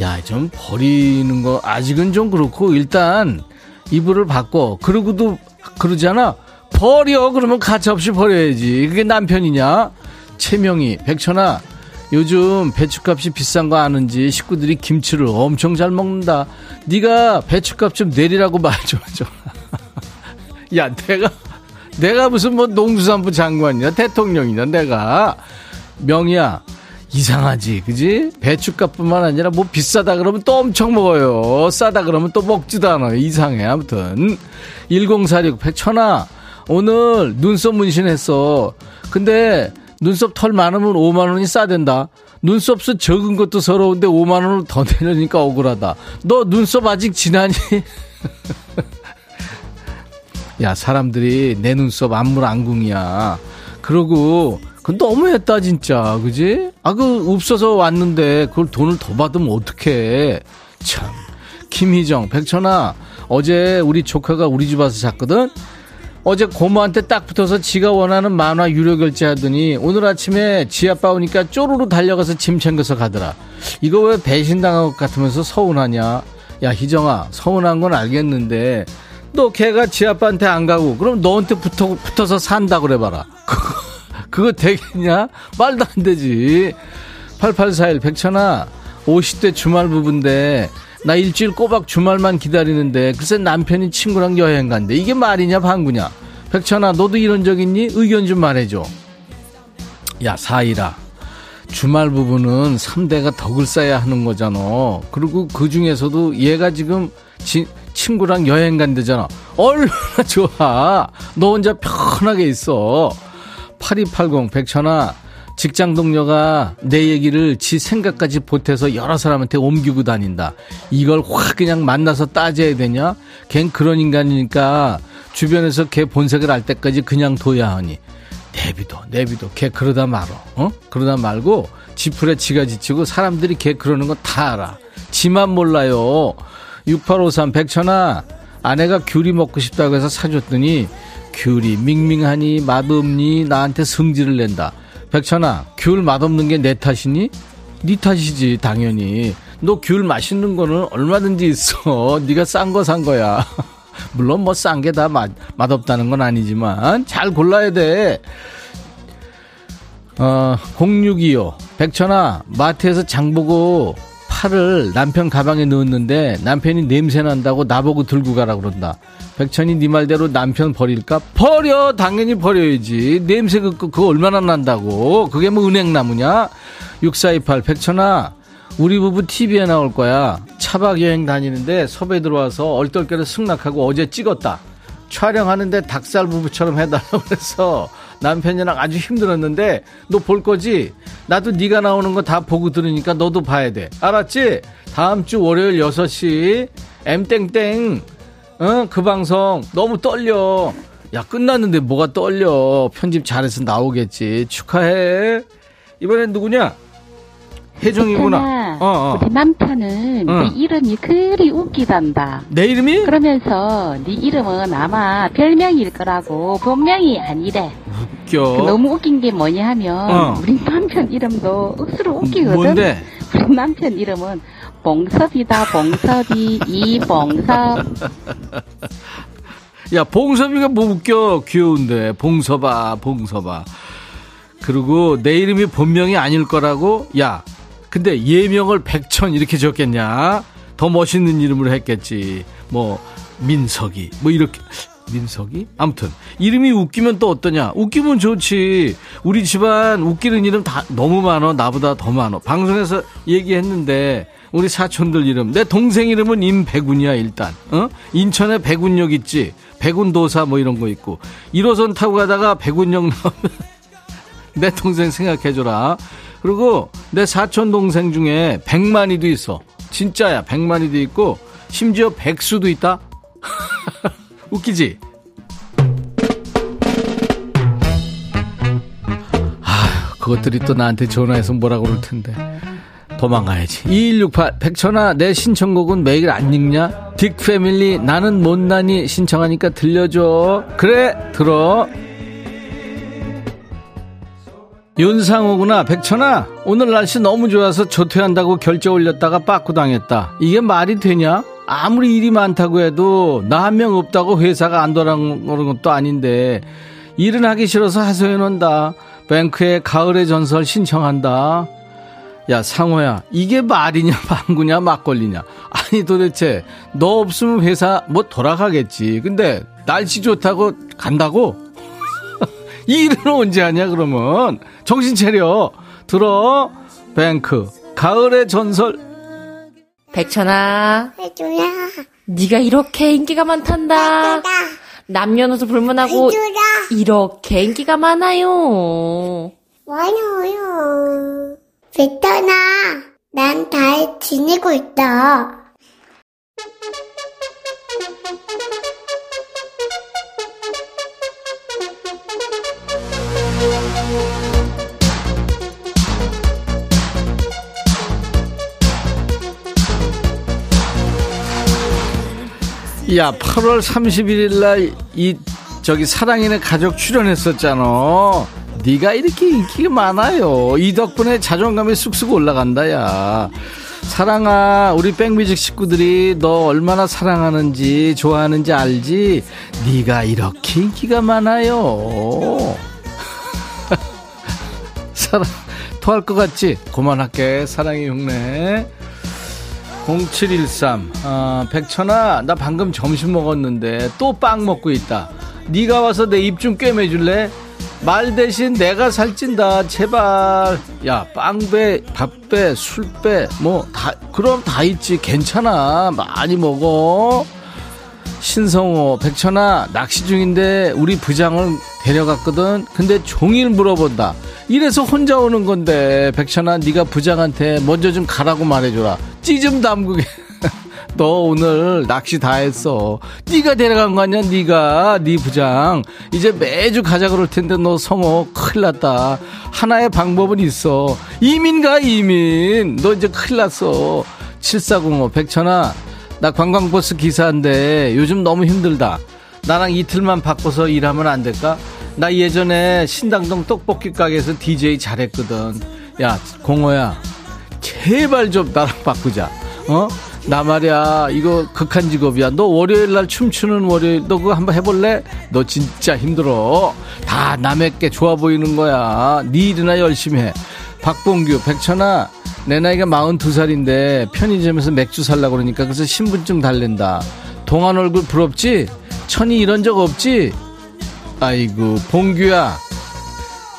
A: 야, 좀 버리는 거 아직은 좀 그렇고 일단 이불을 바꿔. 그러고도 그러잖아. 버려. 그러면 가차없이 버려야지. 그게 남편이냐? 최명희, 백천아. 요즘 배추값이 비싼 거 아는지 식구들이 김치를 엄청 잘 먹는다. 네가 배추값 좀 내리라고 말 좀 해줘. 야, 내가 내가 무슨 뭐 농수산부 장관이냐 대통령이냐 내가 명희야 이상하지, 그지? 배추값뿐만 아니라 뭐 비싸다 그러면 또 엄청 먹어요. 싸다 그러면 또 먹지도 않아요. 이상해. 아무튼 1046 백천아 오늘 눈썹 문신했어. 근데 눈썹 털 많으면 5만 원이 싸된다. 눈썹 수 적은 것도 서러운데 5만 원을 더 내려니까 억울하다. 너 눈썹 아직 지나니? 야 사람들이 내 눈썹 안물 안궁이야. 그러고 그 너무했다 진짜. 그지? 아 그 없어서 왔는데 그걸 돈을 더 받으면 어떡해. 참. 김희정 백천아 어제 우리 조카가 우리 집 와서 잤거든? 어제 고모한테 딱 붙어서 지가 원하는 만화 유료 결제하더니 오늘 아침에 지 아빠 오니까 쪼르르 달려가서 짐 챙겨서 가더라. 이거 왜 배신당한 것 같으면서 서운하냐? 야 희정아 서운한 건 알겠는데 너 걔가 지 아빠한테 안 가고 그럼 너한테 붙어, 붙어서 산다 그래봐라 그거 되겠냐? 말도 안 되지. 8841 백천아 50대 주말 부부인데 나 일주일 꼬박 주말만 기다리는데 글쎄 남편이 친구랑 여행 간대. 이게 말이냐 방구냐. 백천아 너도 이런 적 있니? 의견 좀 말해줘. 야 사이라. 주말 부부는 3대가 덕을 쌓아야 하는 거잖아. 그리고 그 중에서도 얘가 지금 지, 친구랑 여행 간대잖아. 얼마나 좋아. 너 혼자 편하게 있어. 8280 백천아 직장 동료가 내 얘기를 지 생각까지 보태서 여러 사람한테 옮기고 다닌다. 이걸 확 그냥 만나서 따져야 되냐? 걘 그런 인간이니까 주변에서 걔 본색을 알 때까지 그냥 둬야 하니. 내비도, 내비도. 걔 그러다 말어. 어? 그러다 말고 지풀에 지가 지치고 사람들이 걔 그러는 거 다 알아. 지만 몰라요. 6853 백천아 아내가 귤이 먹고 싶다고 해서 사줬더니 귤이 밍밍하니 맛없니 나한테 성질을 낸다. 백천아, 귤 맛없는 게 내 탓이니? 네 탓이지, 당연히. 너 귤 맛있는 거는 얼마든지 있어. 네가 싼 거 산 거야. 물론 뭐 싼 게 다 맛, 맛없다는 건 아니지만 잘 골라야 돼. 어, 0625. 백천아, 마트에서 장 보고 팔을 남편 가방에 넣었는데 남편이 냄새 난다고 나보고 들고 가라 그런다. 백천이 네 말대로 남편 버릴까? 버려! 당연히 버려야지. 냄새 그, 그, 그거 얼마나 난다고. 그게 뭐 은행나무냐? 6428 백천아 우리 부부 TV에 나올 거야. 차박 여행 다니는데 섭외 들어와서 얼떨결에 승낙하고 어제 찍었다. 촬영하는데 닭살 부부처럼 해달라고 그래서 남편이랑 아주 힘들었는데 너 볼 거지? 나도 네가 나오는 거 다 보고 들으니까 너도 봐야 돼. 알았지? 다음 주 월요일 6시 M땡땡 어? 그 방송 너무 떨려. 야 끝났는데 뭐가 떨려. 편집 잘해서 나오겠지. 축하해. 이번엔 누구냐? 혜정이구나. 어, 어.
E: 우리 남편은
A: 응.
E: 네 이름이 그리 웃기단다.
A: 내 이름이?
E: 그러면서 네 이름은 아마 별명일 거라고 본명이 아니래.
A: 웃겨.
E: 그 너무 웃긴 게 뭐냐 하면
A: 어.
E: 우리 남편 이름도 억수로 웃기거든.
A: 뭔데?
E: 우리 남편 이름은 봉섭이다. 봉섭이 이 봉섭.
A: 야, 봉섭이가 뭐 웃겨. 귀여운데. 봉섭아, 봉섭아. 그리고 내 이름이 본명이 아닐 거라고? 야, 근데 예명을 백천 이렇게 적겠냐? 더 멋있는 이름으로 했겠지. 뭐, 민석이. 뭐 이렇게. 민석이? 아무튼 이름이 웃기면 또 어떠냐? 웃기면 좋지. 우리 집안 웃기는 이름 다 너무 많어. 나보다 더 많어. 방송에서 얘기했는데 우리 사촌들 이름. 내 동생 이름은 임백운이야 일단. 어? 인천에 백운역 있지. 백운도사 뭐 이런 거 있고. 1호선 타고 가다가 백운역 나오면 내 동생 생각해줘라. 그리고 내 사촌 동생 중에 백만이도 있어. 진짜야. 백만이도 있고 심지어 백수도 있다. 웃기지? 아휴, 그것들이 또 나한테 전화해서 뭐라 그럴 텐데. 도망가야지. 2168, 백천아, 내 신청곡은 매일 안 읽냐? 딕 패밀리, 나는 못나니 신청하니까 들려줘. 그래, 들어. 윤상호구나. 백천아, 오늘 날씨 너무 좋아서 조퇴한다고 결제 올렸다가 빠꾸 당했다. 이게 말이 되냐? 아무리 일이 많다고 해도 나 한 명 없다고 회사가 안 돌아오는 것도 아닌데 일은 하기 싫어서 하소연 한다. 뱅크에 가을의 전설 신청한다. 야 상호야 이게 말이냐 방구냐 막걸리냐 아니 도대체 너 없으면 회사 뭐 돌아가겠지 근데 날씨 좋다고 간다고 이 일은 언제 하냐 그러면 정신 차려 들어 뱅크 가을의 전설
F: 백천아,
G: 해줘라.
F: 네가 이렇게 인기가 많단다.
G: 해줘라.
F: 남녀노소 불문하고
G: 해줘라.
F: 이렇게 인기가 많아요.
G: 많아요. 베터나, 난잘 지내고 있다.
A: 야 8월 31일 날 이 저기 사랑인의 가족 출연했었잖아. 네가 이렇게 인기가 많아요. 이 덕분에 자존감이 쑥쑥 올라간다 야. 사랑아 우리 백뮤직 식구들이 너 얼마나 사랑하는지 좋아하는지 알지? 네가 이렇게 인기가 많아요. 사랑 토할 것 같지? 그만할게 사랑의 흉내 0713 아, 백천아 나 방금 점심 먹었는데 또 빵 먹고 있다. 네가 와서 내 입 좀 꿰매줄래? 말 대신 내가 살찐다. 제발. 야 빵배 밥배 술배 뭐 다 그럼 다 있지. 괜찮아. 많이 먹어 신성호 백천아 낚시 중인데 우리 부장을 데려갔거든. 근데 종일 물어본다. 이래서 혼자 오는 건데 백천아 네가 부장한테 먼저 좀 가라고 말해줘라. 찌 좀 담그게. 너 오늘 낚시 다 했어. 네가 데려간 거 아니야 네가. 네 부장. 이제 매주 가자 그럴 텐데 너 성호 큰일 났다. 하나의 방법은 있어. 이민 가 이민. 너 이제 큰일 났어. 7405 백천아 나 관광버스 기사인데 요즘 너무 힘들다. 나랑 이틀만 바꿔서 일하면 안 될까? 나 예전에 신당동 떡볶이 가게에서 DJ 잘했거든. 야, 공호야. 제발 좀 나랑 바꾸자. 어? 나 말이야. 이거 극한 직업이야. 너 월요일 날 춤추는 월요일 너 그거 한번 해볼래? 너 진짜 힘들어. 다 남의 게 좋아 보이는 거야. 네 일이나 열심히 해. 박봉규, 백천아. 내 나이가 42살인데 편의점에서 맥주 살라고 그러니까 그래서 신분증 달랜다. 동안 얼굴 부럽지? 천이 이런 적 없지? 아이고 봉규야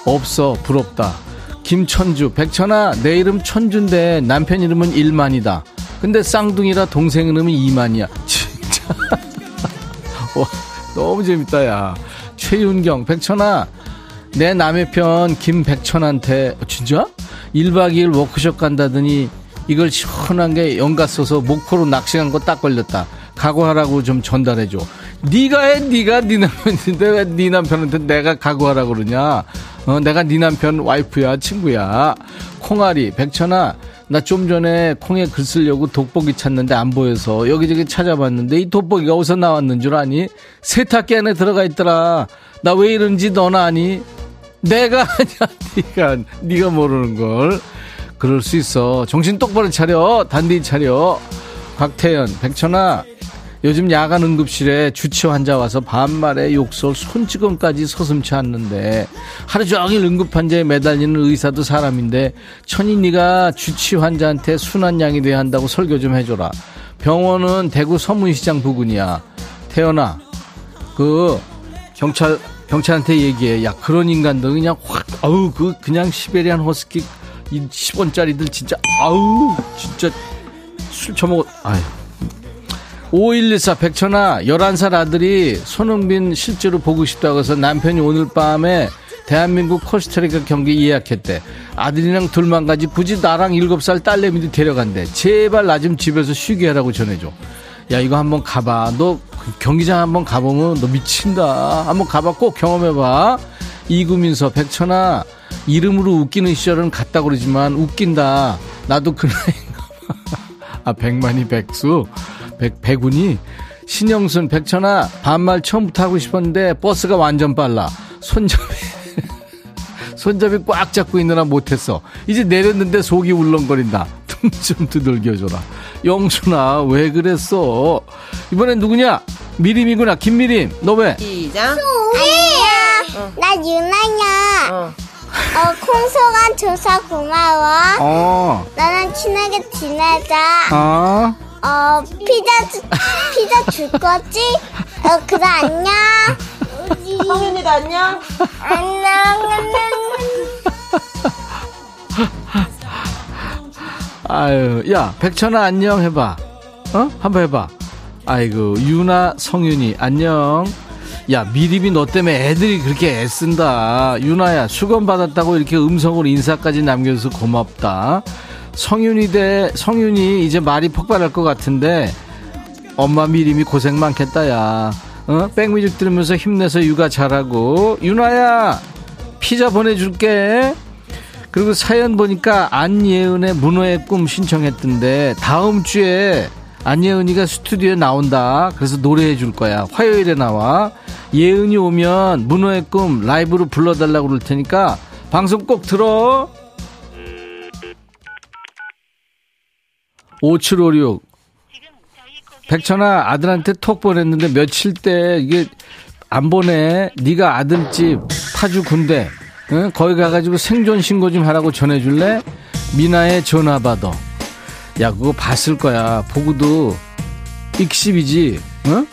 A: 없어 부럽다. 김천주 백천아 내 이름 천주인데 남편 이름은 일만이다. 근데 쌍둥이라 동생 이름은 이만이야. 진짜 와, 너무 재밌다 야. 최윤경 백천아 내 남의 편 김백천한테 어, 진짜? 1박 2일 워크숍 간다더니 이걸 시원한 게 연가 써서 목포로 낚시 간거딱 걸렸다. 각오하라고 좀 전달해줘. 네가 해, 네가 네 남편인데 왜 네 남편한테 내가 각오하라고 그러냐? 어, 내가 네 남편 와이프야, 친구야. 콩아리, 백천아, 나 좀 전에 콩에 글 쓰려고 돋보기 찾는데 안 보여서 여기저기 찾아봤는데 이 돋보기가 어디서 나왔는 줄 아니? 세탁기 안에 들어가 있더라. 나 왜 이런지 넌 아니? 내가 아니야, 네가 네가 모르는 걸. 그럴 수 있어. 정신 똑바로 차려. 단디 차려. 박태연, 백천아. 요즘 야간 응급실에 주치 환자 와서 반말에 욕설, 손찌검까지 서슴치 않는데 하루 종일 응급 환자에 매달리는 의사도 사람인데 천이 네가 주치 환자한테 순한 양이 돼야 한다고 설교 좀 해줘라. 병원은 대구 서문시장 부근이야. 태연아, 그 경찰 경찰한테 얘기해. 야 그런 인간들 그냥 확 아우 그 그냥 시베리안 허스키 이 10원짜리들 진짜 아우 진짜 술 처먹어. 아유. 5114 백천아 11살 아들이 손흥민 실제로 보고 싶다고 해서 남편이 오늘 밤에 대한민국 코스타리카 경기 예약했대. 아들이랑 둘만 가지 굳이 나랑 7살 딸내미도 데려간대. 제발 나 좀 집에서 쉬게 하라고 전해줘 야 이거 한번 가봐. 너 경기장 한번 가보면 너 미친다. 한번 가봐. 꼭 경험해봐. 이구민서 백천아 이름으로 웃기는 시절은 갔다 그러지만 웃긴다. 나도 그 나이인가 아 백만이 백수? 백, 백운이? 신영순 백천아 반말 처음부터 하고 싶었는데 버스가 완전 빨라. 손잡이 손잡이 꽉 잡고 있느라 못했어. 이제 내렸는데 속이 울렁거린다 좀 두들겨줘라 영순아 왜 그랬어 이번엔 누구냐 미림이구나 김미림 너 왜?
H: 시작.
G: 아니야. 나 유나야.
H: 어.
G: 어, 콩소간 조사 고마워.
A: 어,
G: 나랑 친하게 지내자.
A: 어,
G: 어, 피자, 주- 피자 줄 거지? 어, 그래, 안녕.
H: 성윤이도
G: 안녕. 안녕,
A: 아유, 야, 백천아 안녕 해봐. 어? 한번 해봐. 아이고, 유나, 성윤이 안녕. 야, 미립이 너 때문에 애들이 그렇게 애쓴다. 유나야, 수건 받았다고 이렇게 음성으로 인사까지 남겨줘서 고맙다. 성윤이 대, 성윤이 이제 말이 폭발할 것 같은데, 엄마 미림이 고생 많겠다, 야. 어? 백뮤직 들으면서 힘내서 육아 잘하고. 유나야, 피자 보내줄게. 그리고 사연 보니까 안예은의 문어의 꿈 신청했던데 다음 주에 안예은이가 스튜디오에 나온다. 그래서 노래해 줄 거야. 화요일에 나와. 예은이 오면 문어의 꿈 라이브로 불러달라고 그럴 테니까 방송 꼭 들어. 5756 백천아 아들한테 톡 보냈는데 며칠 때 이게 안 보내. 네가 아들 집 파주 군대 응? 거기 가가지고 생존 신고 좀 하라고 전해줄래? 미나의 전화 받아. 야, 그거 봤을 거야. 보고도 익십이지, 응?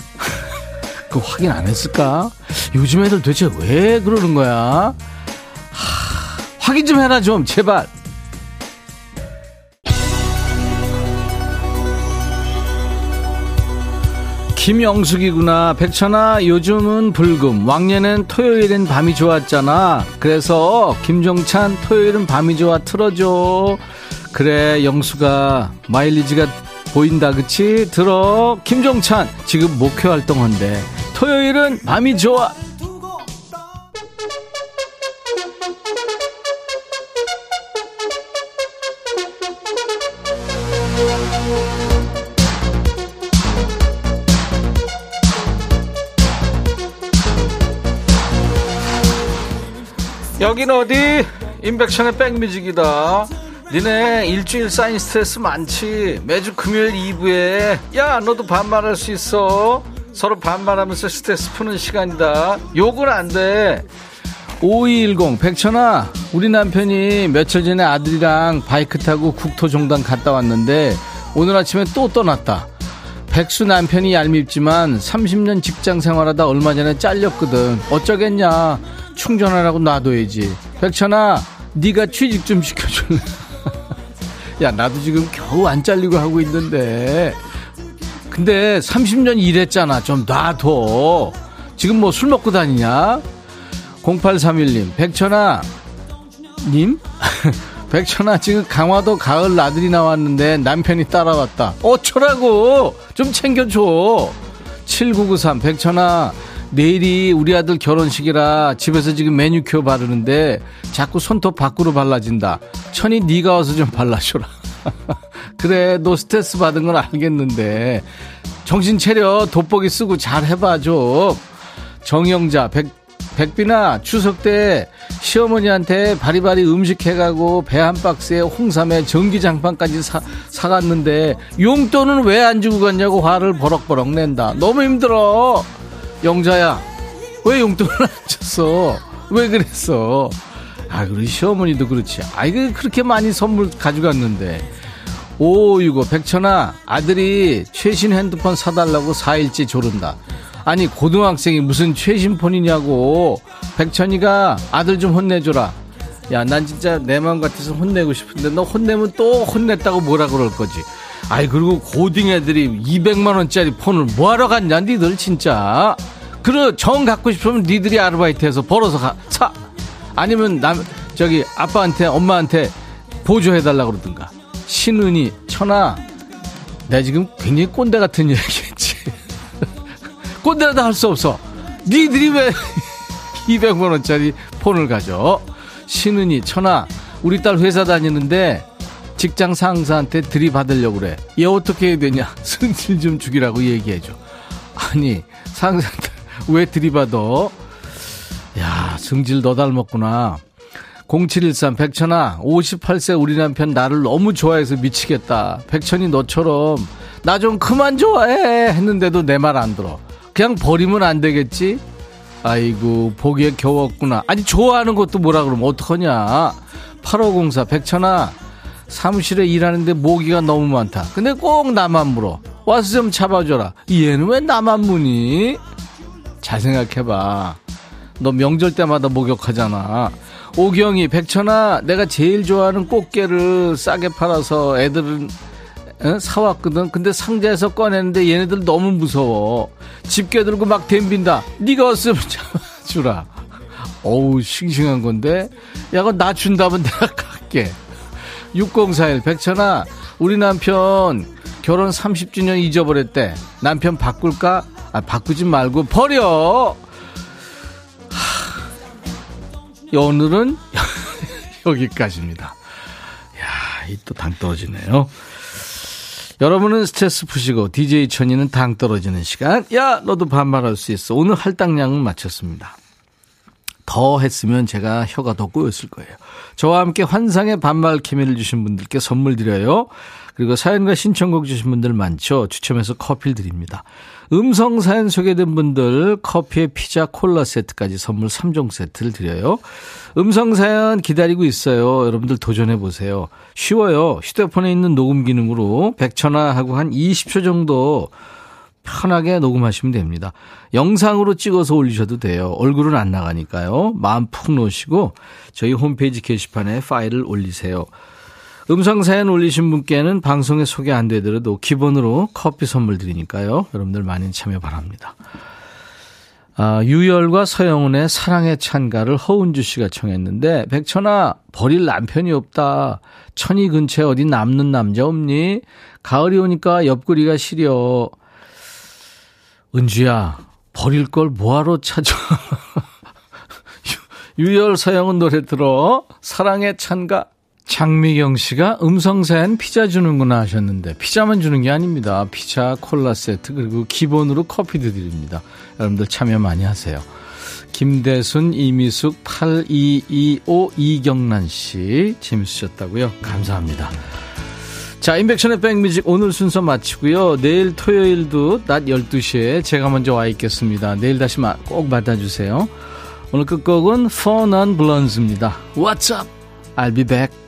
A: 그 확인 안 했을까? 요즘 애들 도대체 왜 그러는 거야? 하, 확인 좀 해라, 좀, 제발. 김영숙이구나. 백천아, 요즘은 불금. 왕년엔 토요일엔 밤이 좋았잖아. 그래서 김종찬 토요일은 밤이 좋아 틀어줘. 그래, 영수가 마일리지가 보인다, 그치? 들어. 김종찬, 지금 목회 활동한대. 토요일은 밤이 좋아. 여긴 어디? 인백션의 백뮤직이다. 니네 일주일 쌓인 스트레스 많지. 매주 금요일 2부에 야 너도 반말할 수 있어. 서로 반말하면서 스트레스 푸는 시간이다. 욕은 안 돼. 5210 백천아 우리 남편이 며칠 전에 아들이랑 바이크 타고 국토종단 갔다 왔는데 오늘 아침에 또 떠났다. 백수 남편이 얄밉지만 30년 직장 생활하다 얼마 전에 잘렸거든. 어쩌겠냐. 충전하라고 놔둬야지. 백천아, 네가 취직 좀 시켜줄래? 야, 나도 지금 겨우 안 잘리고 하고 있는데. 근데 30년 일했잖아. 좀 놔둬. 지금 뭐 술 먹고 다니냐? 0831님, 백천아, 님? 백천아, 지금 강화도 가을 나들이 나왔는데 남편이 따라왔다. 어쩌라고! 좀 챙겨줘. 7993, 백천아, 내일이 우리 아들 결혼식이라 집에서 지금 매니큐어 바르는데 자꾸 손톱 밖으로 발라진다. 천이 네가 와서 좀 발라줘라. 그래 너 스트레스 받은 건 알겠는데 정신 차려 돋보기 쓰고 잘 해봐 좀. 정영자 백 백비나 추석 때 시어머니한테 바리바리 음식 해가고 배 한 박스에 홍삼에 전기장판까지 사, 사갔는데 용돈은 왜 안 주고 갔냐고 화를 버럭버럭 낸다. 너무 힘들어. 영자야, 왜 용돈을 안 줬어? 왜 그랬어? 아, 그리 시어머니도 그렇지. 아, 이거 그렇게 많이 선물 가져갔는데. 오, 이거, 백천아, 아들이 최신 핸드폰 사달라고 4일째 조른다. 아니, 고등학생이 무슨 최신 폰이냐고. 백천이가 아들 좀 혼내줘라. 야, 난 진짜 내 마음 같아서 혼내고 싶은데 너 혼내면 또 혼냈다고 뭐라 그럴 거지. 아이, 그리고 고딩 애들이 200만 원짜리 폰을 뭐하러 갔냐, 니들 진짜. 그래, 정 갖고 싶으면 니들이 아르바이트해서 벌어서 가, 사. 아니면 남, 저기, 아빠한테, 엄마한테 보조해달라 그러든가. 신은이, 천아, 내가 지금 굉장히 꼰대 같은 얘기했지. 꼰대라도 할 수 없어. 니들이 왜 200만 원짜리 폰을 가져? 신은이, 천아, 우리 딸 회사 다니는데 직장 상사한테 들이받으려고 그래. 얘 어떻게 해야 되냐? 승질 좀 죽이라고 얘기해줘. 아니, 상사한테 왜 들이받아? 야, 승질 너 닮았구나. 0713 백천아 58세 우리 남편 나를 너무 좋아해서 미치겠다 백천이 너처럼 나 좀 그만 좋아해 했는데도 내 말 안 들어 그냥 버리면 안 되겠지 아이고 보기에 겨웠구나 아니 좋아하는 것도 뭐라 그러면 어떡하냐 8504 백천아 사무실에 일하는데 모기가 너무 많다. 근데 꼭 나만 물어. 와서 좀 잡아줘라. 얘는 왜 나만 무니? 잘 생각해봐. 너 명절 때마다 목욕하잖아. 오경이 백천아 내가 제일 좋아하는 꽃게를 싸게 팔아서 애들은 어? 사왔거든. 근데 상자에서 꺼내는데 얘네들 너무 무서워. 집게 들고 막 댐빈다. 네가 왔으면 잡아주라. 어우 싱싱한 건데? 야 그거 나 준다면 내가 갈게 6041 백천아 우리 남편 결혼 30주년 잊어버렸대 남편 바꿀까? 아 바꾸지 말고 버려 오늘은 여기까지입니다. 야, 이 또 당 떨어지네요. 여러분은 스트레스 푸시고 DJ 천이는 당 떨어지는 시간. 야, 너도 반말할 수 있어. 오늘 할당량은 마쳤습니다. 더 했으면 제가 혀가 더 꼬였을 거예요. 저와 함께 환상의 반말 케미를 주신 분들께 선물 드려요. 그리고 사연과 신청곡 주신 분들 많죠. 추첨해서 커피를 드립니다. 음성 사연 소개된 분들 커피에 피자 콜라 세트까지 선물 3종 세트를 드려요. 음성 사연 기다리고 있어요. 여러분들 도전해 보세요. 쉬워요. 휴대폰에 있는 녹음 기능으로 100초나 하고 한 20초 정도 편하게 녹음하시면 됩니다. 영상으로 찍어서 올리셔도 돼요. 얼굴은 안 나가니까요. 마음 푹 놓으시고 저희 홈페이지 게시판에 파일을 올리세요. 음성 사연 올리신 분께는 방송에 소개 안 되더라도 기본으로 커피 선물 드리니까요. 여러분들 많이 참여 바랍니다. 아, 유열과 서영은의 사랑의 찬가를 허은주 씨가 청했는데 백천아 버릴 남편이 없다. 천이 근처에 어디 남는 남자 없니? 가을이 오니까 옆구리가 시려. 은주야 버릴 걸 뭐하러 찾아. 유열 서영은 노래 들어. 사랑의 찬가. 장미경 씨가 음성사연 피자 주는구나 하셨는데 피자만 주는 게 아닙니다. 피자, 콜라 세트 그리고 기본으로 커피도 드립니다. 여러분들 참여 많이 하세요. 김대순, 이미숙, 8225 이경란 씨 재밌으셨다고요? 감사합니다. 자, 인백션의 백뮤직 오늘 순서 마치고요. 내일 토요일도 낮 12시에 제가 먼저 와 있겠습니다. 내일 다시 꼭 받아주세요. 오늘 끝곡은 Four Non Blonds입니다. What's up? I'll be back.